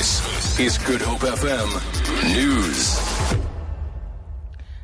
This is Good Hope FM News.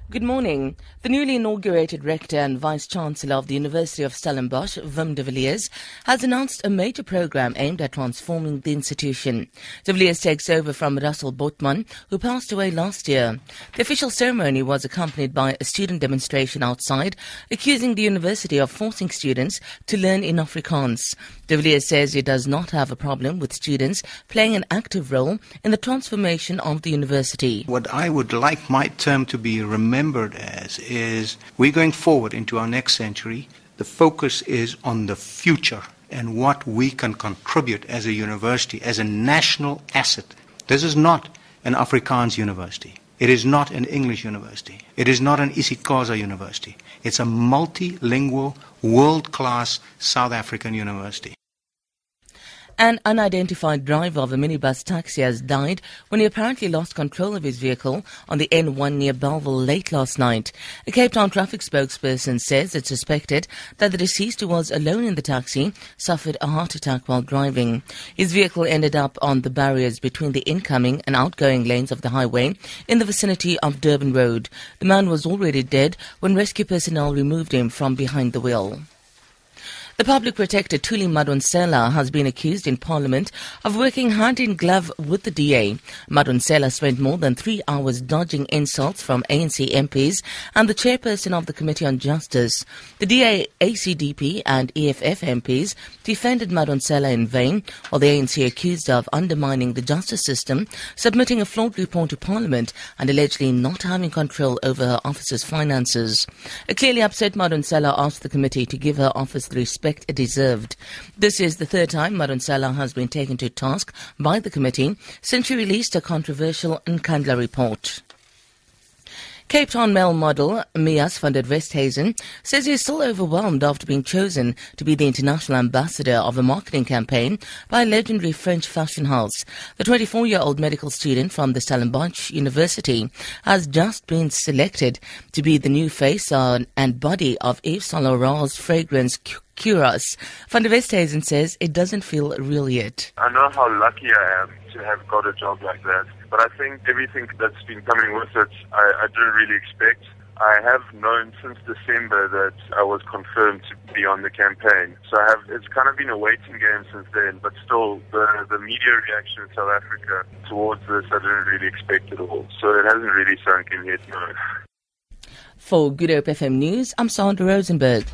Good morning. The newly inaugurated rector and vice chancellor of the University of Stellenbosch, Wim de Villiers, has announced a major program aimed at transforming the institution. De Villiers takes over from Russell Botman, who passed away last year. The official ceremony was accompanied by a student demonstration outside, accusing the university of forcing students to learn in Afrikaans. De Villiers says he does not have a problem with students playing an active role in the transformation of the university. What I would like my term to be remembered as is we're going forward into our next century. The focus is on the future and what we can contribute as a university, as a national asset. This is not an Afrikaans university. It is not an English university. It is not an isiXhosa university. It's a multilingual, world class South African university. An unidentified driver of a minibus taxi has died when he apparently lost control of his vehicle on the N1 near Bellville late last night. A Cape Town traffic spokesperson says it's suspected that the deceased who was alone in the taxi suffered a heart attack while driving. His vehicle ended up on the barriers between the incoming and outgoing lanes of the highway in the vicinity of Durban Road. The man was already dead when rescue personnel removed him from behind the wheel. The public protector Thuli Madonsela has been accused in Parliament of working hand in glove with the DA. Madonsela spent more than three hours dodging insults from ANC MPs and the chairperson of the Committee on Justice. The DA, ACDP and EFF MPs defended Madonsela in vain, while the ANC accused her of undermining the justice system, submitting a flawed report to Parliament and allegedly not having control over her office's finances. A clearly upset Madonsela asked the committee to give her office the respect respect deserved. This is the third time Madonsela has been taken to task by the committee since she released a controversial Nkandla report. Cape Town male model Mias van der Westhuizen says he is still overwhelmed after being chosen to be the international ambassador of a marketing campaign by legendary French fashion house. The 24-year-old medical student from the Stellenbosch University has just been selected to be the new face and body of Yves Saint Laurent's fragrance Curious. Van der Westhuizen says it doesn't feel real yet. I know how lucky I am to have got a job like that, but I think everything that's been coming with it, I, I didn't really expect. I have known since December that I was confirmed to be on the campaign. So I have, it's kind of been a waiting game since then, but still the, the media reaction in South Africa towards this I didn't really expect at all. So it hasn't really sunk in yet, no. For Good Hope FM News, I'm Sandra Rosenberg.